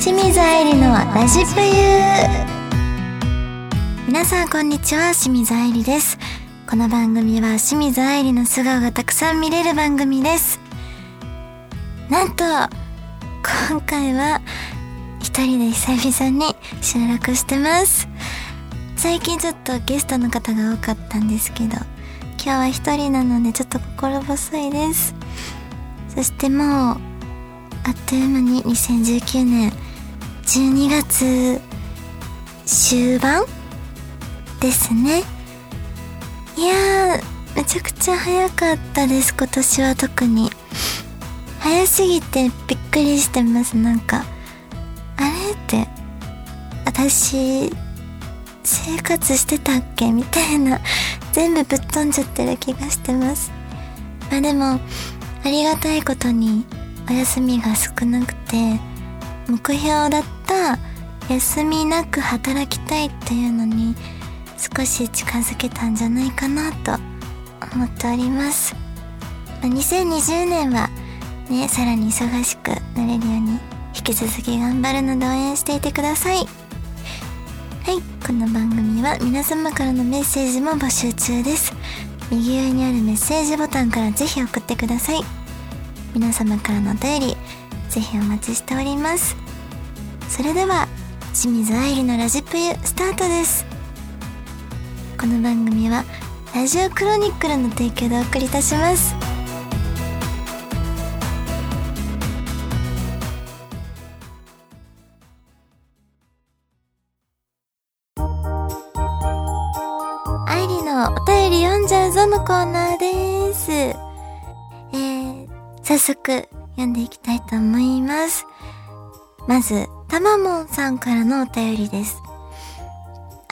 清水愛理のラジプユ皆さんこんにちは清水愛理です。この番組は清水愛理の素顔がたくさん見れる番組です。なんと今回は一人で久々に収録してます。最近ちょっとゲストの方が多かったんですけど今日は一人なのでちょっと心細いです。そしてもうあっという間に2019年。12月終盤ですね。いやーめちゃくちゃ早かったです今年は特に。早すぎてびっくりしてますなんか。あれって私生活してたっけ？みたいな。全部ぶっ飛んじゃってる気がしてます。まあでもありがたいことにお休みが少なくて。目標だった休みなく働きたいっていうのに少し近づけたんじゃないかなと思っております。2020年はね、さらに忙しくなれるように引き続き頑張るので応援していてください。はい、この番組は皆様からのメッセージも募集中です。右上にあるメッセージボタンからぜひ送ってください。皆様からのお便り、ぜひお待ちしております。それでは、清水愛理のラジプユスタートです。この番組はラジオクロニクルの提供でお送りいたします愛理のお便り読んじゃうぞのコーナーですえー、早速読んでいきたいと思いますまずたまもんさんからのお便りです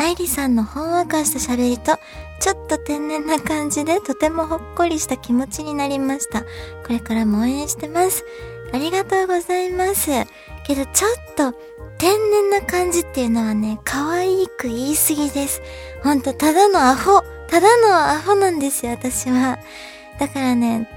愛理さんのほんわかした喋りと、ちょっと天然な感じでとてもほっこりした気持ちになりました。これからも応援してます。ありがとうございます。けどちょっと天然な感じっていうのはね、可愛く言い過ぎです。ほんと、ただのアホ。ただのアホなんですよ、私は。だからね、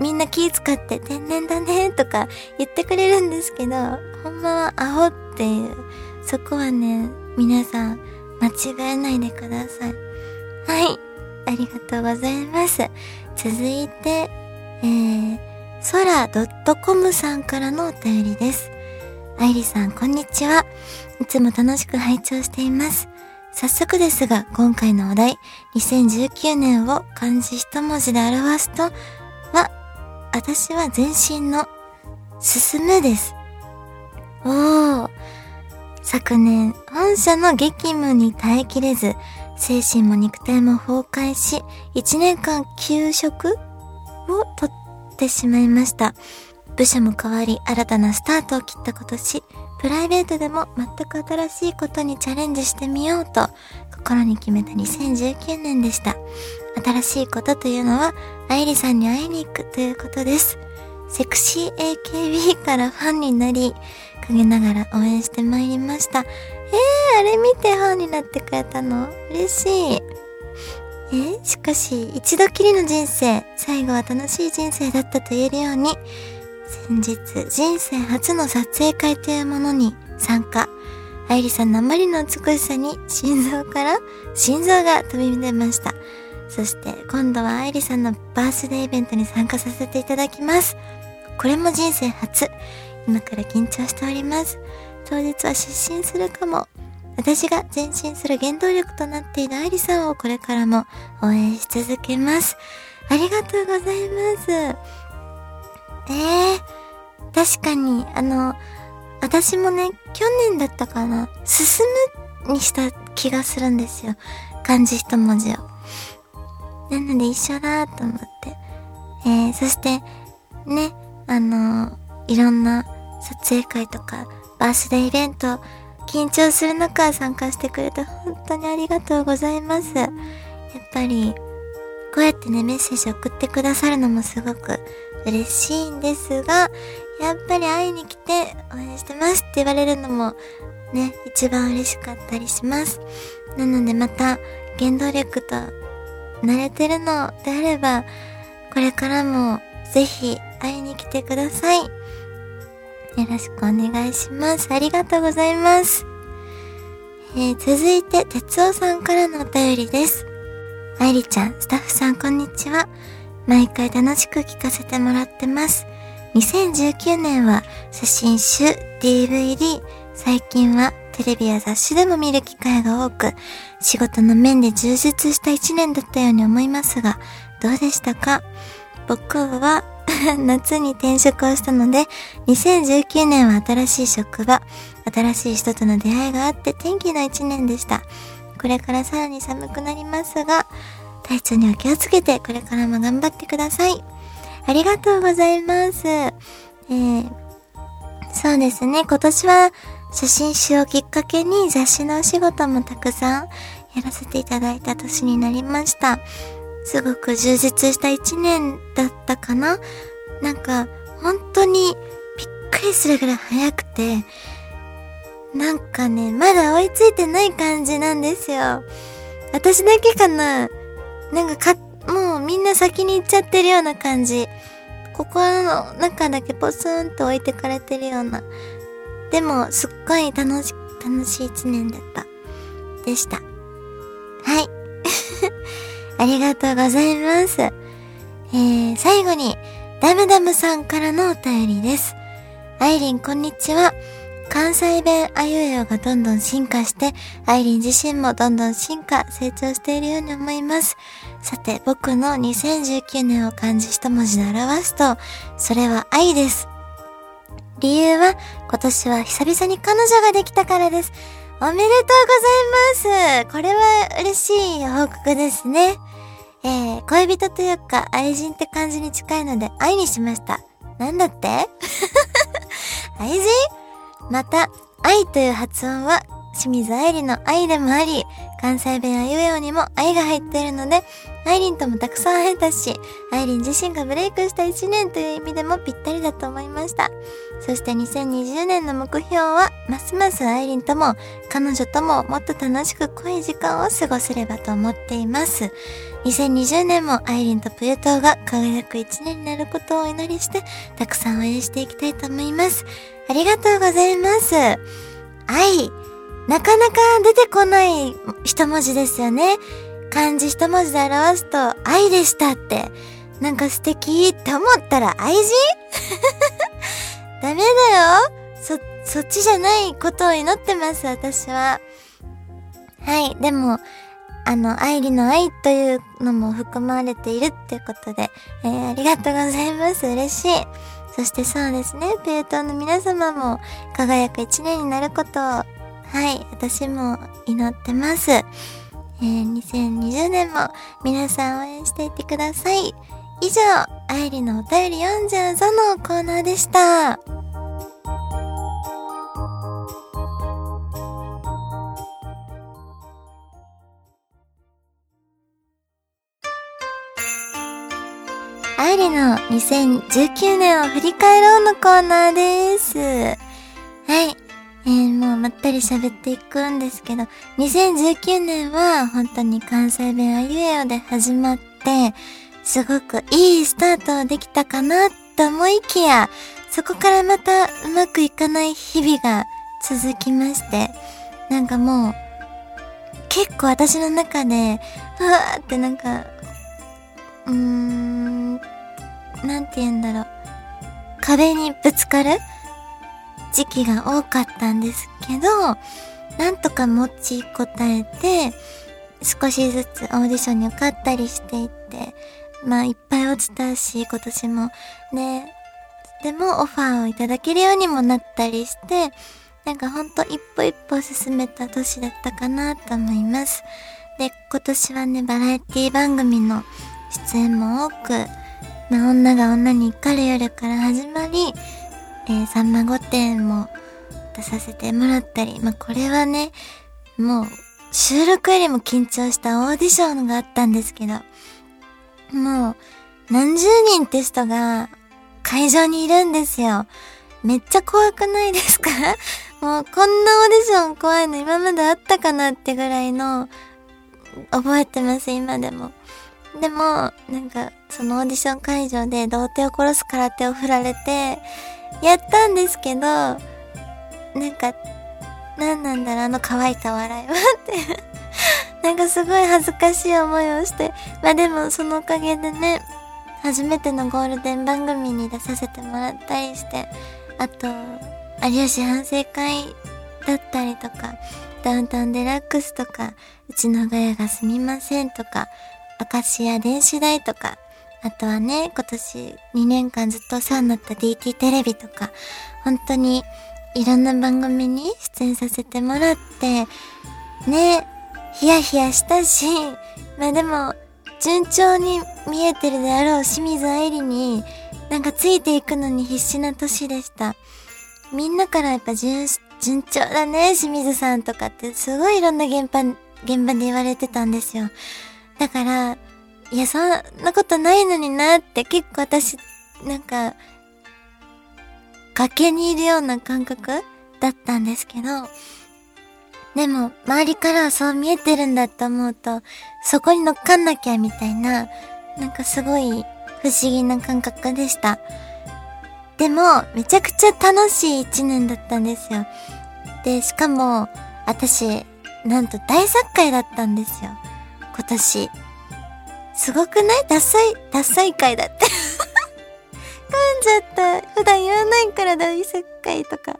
みんな気使って天然だねとか言ってくれるんですけど、ほんまはアホっていう、そこはね、皆さん、間違えないでください。はい。ありがとうございます。続いて、えー、そら .com さんからのお便りです。愛理さん、こんにちは。いつも楽しく拝聴しています。早速ですが、今回のお題、2019年を漢字一文字で表すと、私は全身の、進むです。おー。昨年、本社の激務に耐えきれず、精神も肉体も崩壊し、1年間休職を取ってしまいました。部署も変わり、新たなスタートを切った今年、プライベートでも全く新しいことにチャレンジしてみようと、心に決めた2019年でした。新しいことというのは、愛理さんに会いに行くということです。セクシー AKB からファンになり、陰ながら応援してまいりました。えー、あれ見てファンになってくれたの？嬉しい。えー、しかし、一度きりの人生、最後は楽しい人生だったと言えるように、先日、人生初の撮影会というものに参加。愛理さんのあまりの美しさに心臓から心臓が飛び出ました。そして今度は愛理さんのバースデーイベントに参加させていただきます。これも人生初。今から緊張しております。当日は失神するかも。私が前進する原動力となっている愛理さんをこれからも応援し続けます。ありがとうございます。えー、確かに、あの、私もね、去年だったかな、進むにした気がするんですよ。漢字一文字を。なので一緒だと思って。えー、そして、ね、あのいろんな撮影会とか、バースデーイベント、緊張する中参加してくれて本当にありがとうございます。やっぱり、こうやってね、メッセージ送ってくださるのもすごく嬉しいんですが、やっぱり会いに来て応援してますって言われるのもね、一番嬉しかったりします。なのでまた原動力と慣れてるのであれば、これからもぜひ会いに来てください。よろしくお願いします。ありがとうございます。えー、続いて、哲夫さんからのお便りです。愛理ちゃん、スタッフさんこんにちは。毎回楽しく聞かせてもらってます。2019年は写真集、DVD、最近はテレビや雑誌でも見る機会が多く、仕事の面で充実した一年だったように思いますが、どうでしたか？僕は 夏に転職をしたので、2019年は新しい職場、新しい人との出会いがあって天気の一年でした。これからさらに寒くなりますが、体調には気をつけて、これからも頑張ってください。ありがとうございます。えー、そうですね、今年は写真集をきっかけに雑誌のお仕事もたくさんやらせていただいた年になりました。すごく充実した一年だったかな？なんか、本当にびっくりするぐらい早くて、なんかね、まだ追いついてない感じなんですよ。私だけかな？なんかか、もうみんな先に行っちゃってるような感じ。心の中だけポツンと置いてかれてるような。でも、すっごい楽し、楽しい一年だった。でした。はい。ありがとうございます。えー、最後に、ダムダムさんからのお便りです。アイリン、こんにちは。関西弁あゆえおがどんどん進化して、アイリン自身もどんどん進化、成長しているように思います。さて、僕の2019年を漢字一文字で表すと、それは愛です。理由は、今年は久々に彼女ができたからです。おめでとうございます。これは嬉しい報告ですね。えー、恋人というか愛人って感じに近いので愛にしました。なんだって？愛人？また、愛という発音は清水愛理の愛でもあり、関西弁あゆえおにも愛が入っているので、アイリンともたくさん会えたし、アイリン自身がブレイクした1年という意味でもぴったりだと思いました。そして2020年の目標は、ますますアイリンとも、彼女とももっと楽しく濃い時間を過ごせればと思っています。2020年もアイリンとプユトーが輝く1年になることをお祈りして、たくさん応援していきたいと思います。ありがとうございます。愛。なかなか出てこない一文字ですよね。漢字一文字で表すと、愛でしたって。なんか素敵って思ったら愛人？ダメだよそ、そっちじゃないことを祈ってます、私は。はい、でも、あの、愛理の愛というのも含まれているっていうことで、えー、ありがとうございます。嬉しい。そしてそうですね、ペートーの皆様も輝く一年になることをはい、私も祈ってます。えー、2020年も皆さん応援していってください。以上、愛理のお便り読んじゃうぞのコーナーでした。愛理の2019年を振り返ろうのコーナーです。はい。えー、もうまったり喋っていくんですけど、2019年は本当に関西弁あゆえおで始まって、すごくいいスタートできたかなと思いきや、そこからまたうまくいかない日々が続きまして、なんかもう、結構私の中で、うわーってなんか、うーん、なんて言うんだろう。壁にぶつかる時期が多かったんですけど、なんとか持ちこたえて、少しずつオーディションに受かったりしていって、まあいっぱい落ちたし、今年も。ね、でもオファーをいただけるようにもなったりして、なんかほんと一歩一歩進めた年だったかなと思います。で、今年はね、バラエティ番組の出演も多く、まあ女が女に怒る夜から始まり、えー、さんま御殿も出させてもらったり、まあ、これはね、もう、収録よりも緊張したオーディションがあったんですけど、もう、何十人って人が会場にいるんですよ。めっちゃ怖くないですか？もうこんなオーディション怖いの今まであったかなってぐらいの、覚えてます、今でも。でも、なんか、そのオーディション会場で童貞を殺す空手を振られて、やったんですけど、なんか、なんなんだろう、あの乾いた笑いはって なんかすごい恥ずかしい思いをして。まあでもそのおかげでね、初めてのゴールデン番組に出させてもらったりして、あと、有吉反省会だったりとか、ダウンタウンデラックスとか、うちのガヤがすみませんとか、明石家電子代とか、あとはね、今年2年間ずっとお世話になった DT テレビとか、本当にいろんな番組に出演させてもらって、ね、ヒヤヒヤしたし、まあでも、順調に見えてるであろう清水愛理に、なんかついていくのに必死な年でした。みんなからやっぱ順、順調だね、清水さんとかってすごいいろんな現場、現場で言われてたんですよ。だから、いや、そんなことないのになって結構私、なんか、崖にいるような感覚だったんですけど、でも、周りからはそう見えてるんだって思うと、そこに乗っかんなきゃみたいな、なんかすごい不思議な感覚でした。でも、めちゃくちゃ楽しい一年だったんですよ。で、しかも、私、なんと大作会だったんですよ。今年。すごくない？ダサい、ダサい会だって。噛んじゃった。普段言わないから大作会とか。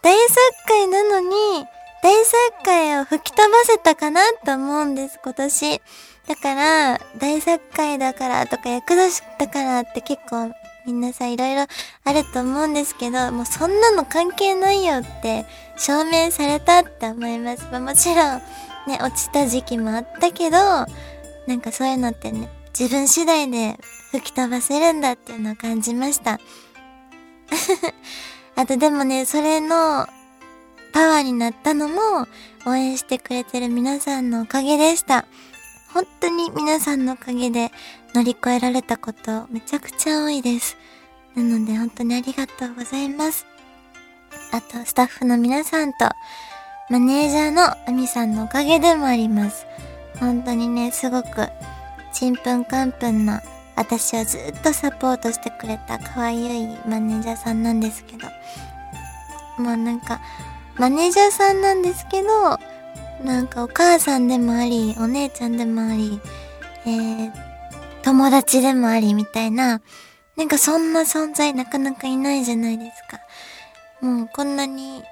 大作会なのに、大作会を吹き飛ばせたかなと思うんです、今年。だから、大作会だからとか、役年だからって結構皆さいろいろあると思うんですけど、もうそんなの関係ないよって証明されたって思います。まあ、もちろん、ね、落ちた時期もあったけど、なんかそういうのってね、自分次第で吹き飛ばせるんだっていうのを感じました。あとでもね、それのパワーになったのも応援してくれてる皆さんのおかげでした。本当に皆さんのおかげで乗り越えられたことめちゃくちゃ多いです。なので本当にありがとうございます。あとスタッフの皆さんとマネージャーのアミさんのおかげでもあります。本当にね、すごくちんぷんかんぷんな私をずっとサポートしてくれた可愛いマネージャーさんなんですけど、もうなんかマネージャーさんなんですけど、なんかお母さんでもあり、お姉ちゃんでもあり、えー、友達でもありみたいな、なんかそんな存在なかなかいないじゃないですか。もうこんなに、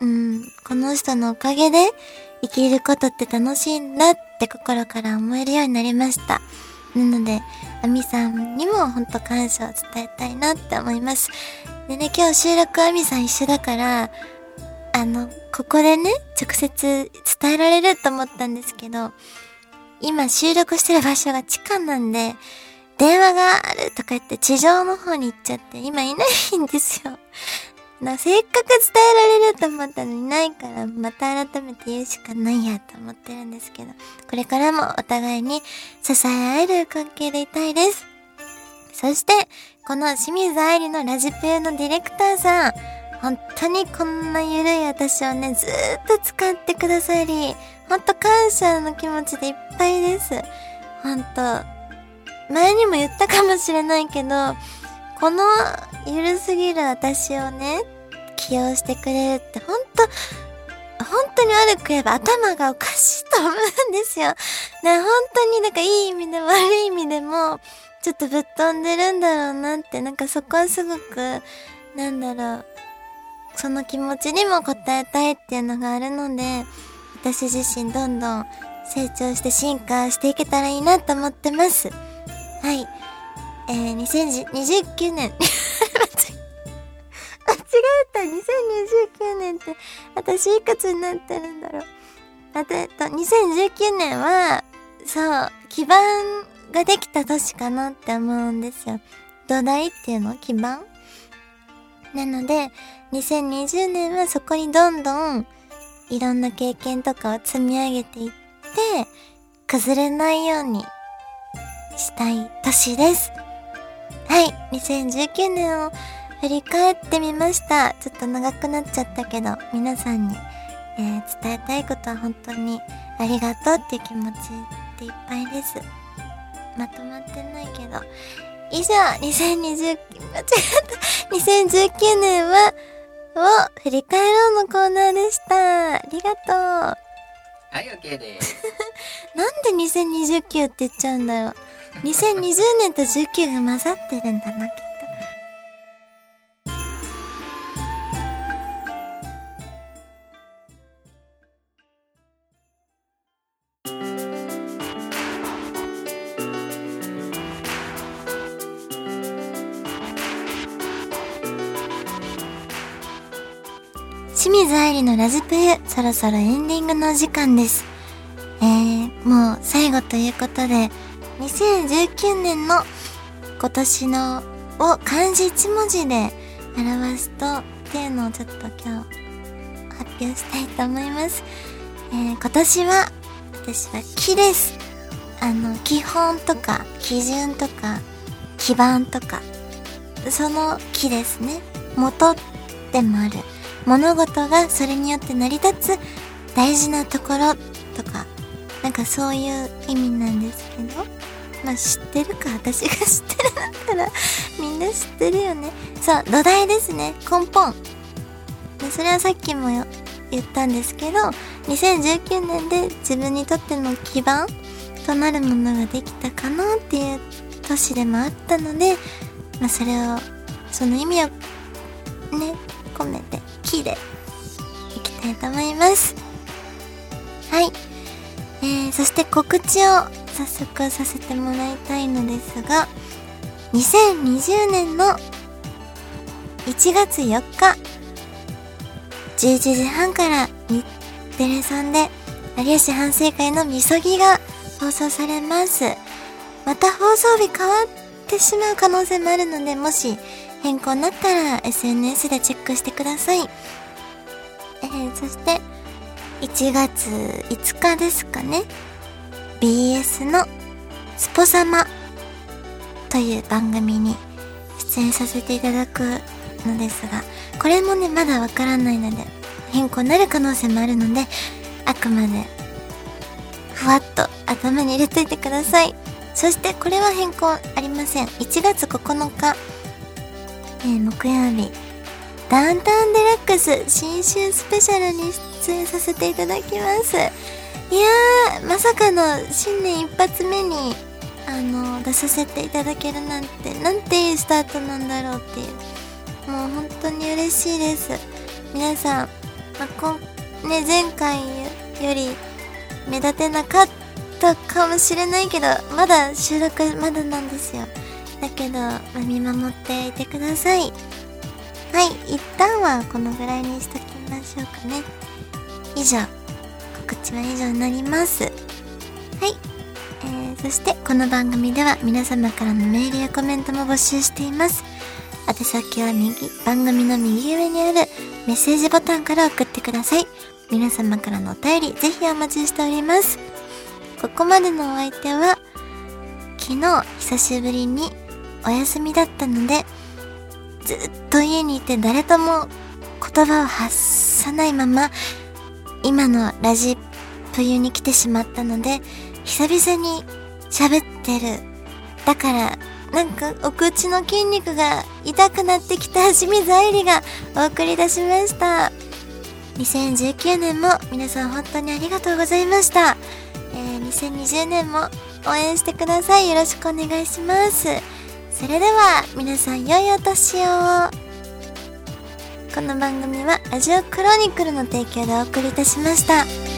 うん、この人のおかげで生きることって楽しいんだって心から思えるようになりました。なので、アミさんにも本当感謝を伝えたいなって思います。でね、今日収録アミさん一緒だから、あの、ここでね、直接伝えられると思ったんですけど、今収録してる場所が地下なんで、電話があるとか言って地上の方に行っちゃって、今いないんですよ。なせっかく伝えられると思ったのにないから、また改めて言うしかないやと思ってるんですけど、これからもお互いに支え合える関係でいたいです。そして、この清水愛理のラジペのディレクターさん、本当にこんなゆるい私をね、ずっと使ってくださり、ほんと感謝の気持ちでいっぱいです。ほんと。前にも言ったかもしれないけど、このゆるすぎる私をね、起用してくれるってほんと、本当に悪く言えば頭がおかしいと思うんですよ。ね、本当になんかいい意味でも悪い意味でも、ちょっとぶっ飛んでるんだろうなって、なんかそこはすごく、なんだろう、その気持ちにも応えたいっていうのがあるので、私自身どんどん成長して進化していけたらいいなと思ってます。はい。えー、2029年。間違えた !2029 年って、私いくつになってるんだろう。あと、えっと、2019年は、そう、基盤ができた年かなって思うんですよ。土台っていうの基盤なので、2020年はそこにどんどんいろんな経験とかを積み上げていって、崩れないようにしたい年です。はい、2019年を振り返ってみました。ちょっと長くなっちゃったけど、皆さんに、えー、伝えたいことは本当にありがとうっていう気持ちでいっぱいです。まとまってないけど、以上、2020、間違った。2019年は、を振り返ろうのコーナーでした。ありがとう。はい、OK です。なんで2029って言っちゃうんだろう。2020年と19が混ざってるんだな、きっと。のラジプユ、そろそろエンディングの時間です。えー、もう最後ということで、2019年の今年のを漢字一文字で表すとっていうのをちょっと今日発表したいと思います。えー、今年は私は木です。あの、基本とか基準とか基盤とかその木ですね。元でもある。物事がそれによって成り立つ大事なところとか、なんかそういう意味なんですけど、まあ知ってるか私が知ってるんだったらみんな知ってるよね。そう、土台ですね。根本。でそれはさっきも言ったんですけど、2019年で自分にとっての基盤となるものができたかなっていう年でもあったので、まあそれを、その意味をね、込めてキでいきたいと思います。はい。えー、そして告知を早速させてもらいたいのですが、2020年の1月4日、11時半から日テレさんで有吉反省会のみそぎが放送されます。また放送日変わってしまう可能性もあるので、もし変更になったら SNS でチェックしてください。えー、そして、1月5日ですかね。BS のスポ様という番組に出演させていただくのですが、これもね、まだわからないので、変更になる可能性もあるので、あくまで、ふわっと頭に入れといてください。そしてこれは変更ありません。1月9日、え、木曜日、ダウンタウンデラックス新春スペシャルに出演させていただきます。いやー、まさかの新年一発目に、あの、出させていただけるなんて、なんていいスタートなんだろうっていう。もう本当に嬉しいです。皆さん、まあ、こね、前回より目立てなかったかもしれないけど、まだ収録まだなんですよ。だけど、まあ、見守っていてください。はい、一旦はこのぐらいにしときましょうかね。以上、告知は以上になります。はい。えー、そしてこの番組では皆様からのメールやコメントも募集しています。宛先は右、番組の右上にあるメッセージボタンから送ってください。皆様からのお便り、ぜひお待ちしております。ここまでのお相手は、昨日久しぶりにお休みだったので、ずっと家にいて誰とも言葉を発さないまま、今のラジプユに来てしまったので、久々に喋ってる。だから、なんかお口の筋肉が痛くなってきた清水愛理がお送り出しました。2019年も皆さん本当にありがとうございました。えー、2020年も応援してください。よろしくお願いします。それでは皆さん良いお年をこの番組はラジオクロニクルの提供でお送りいたしました。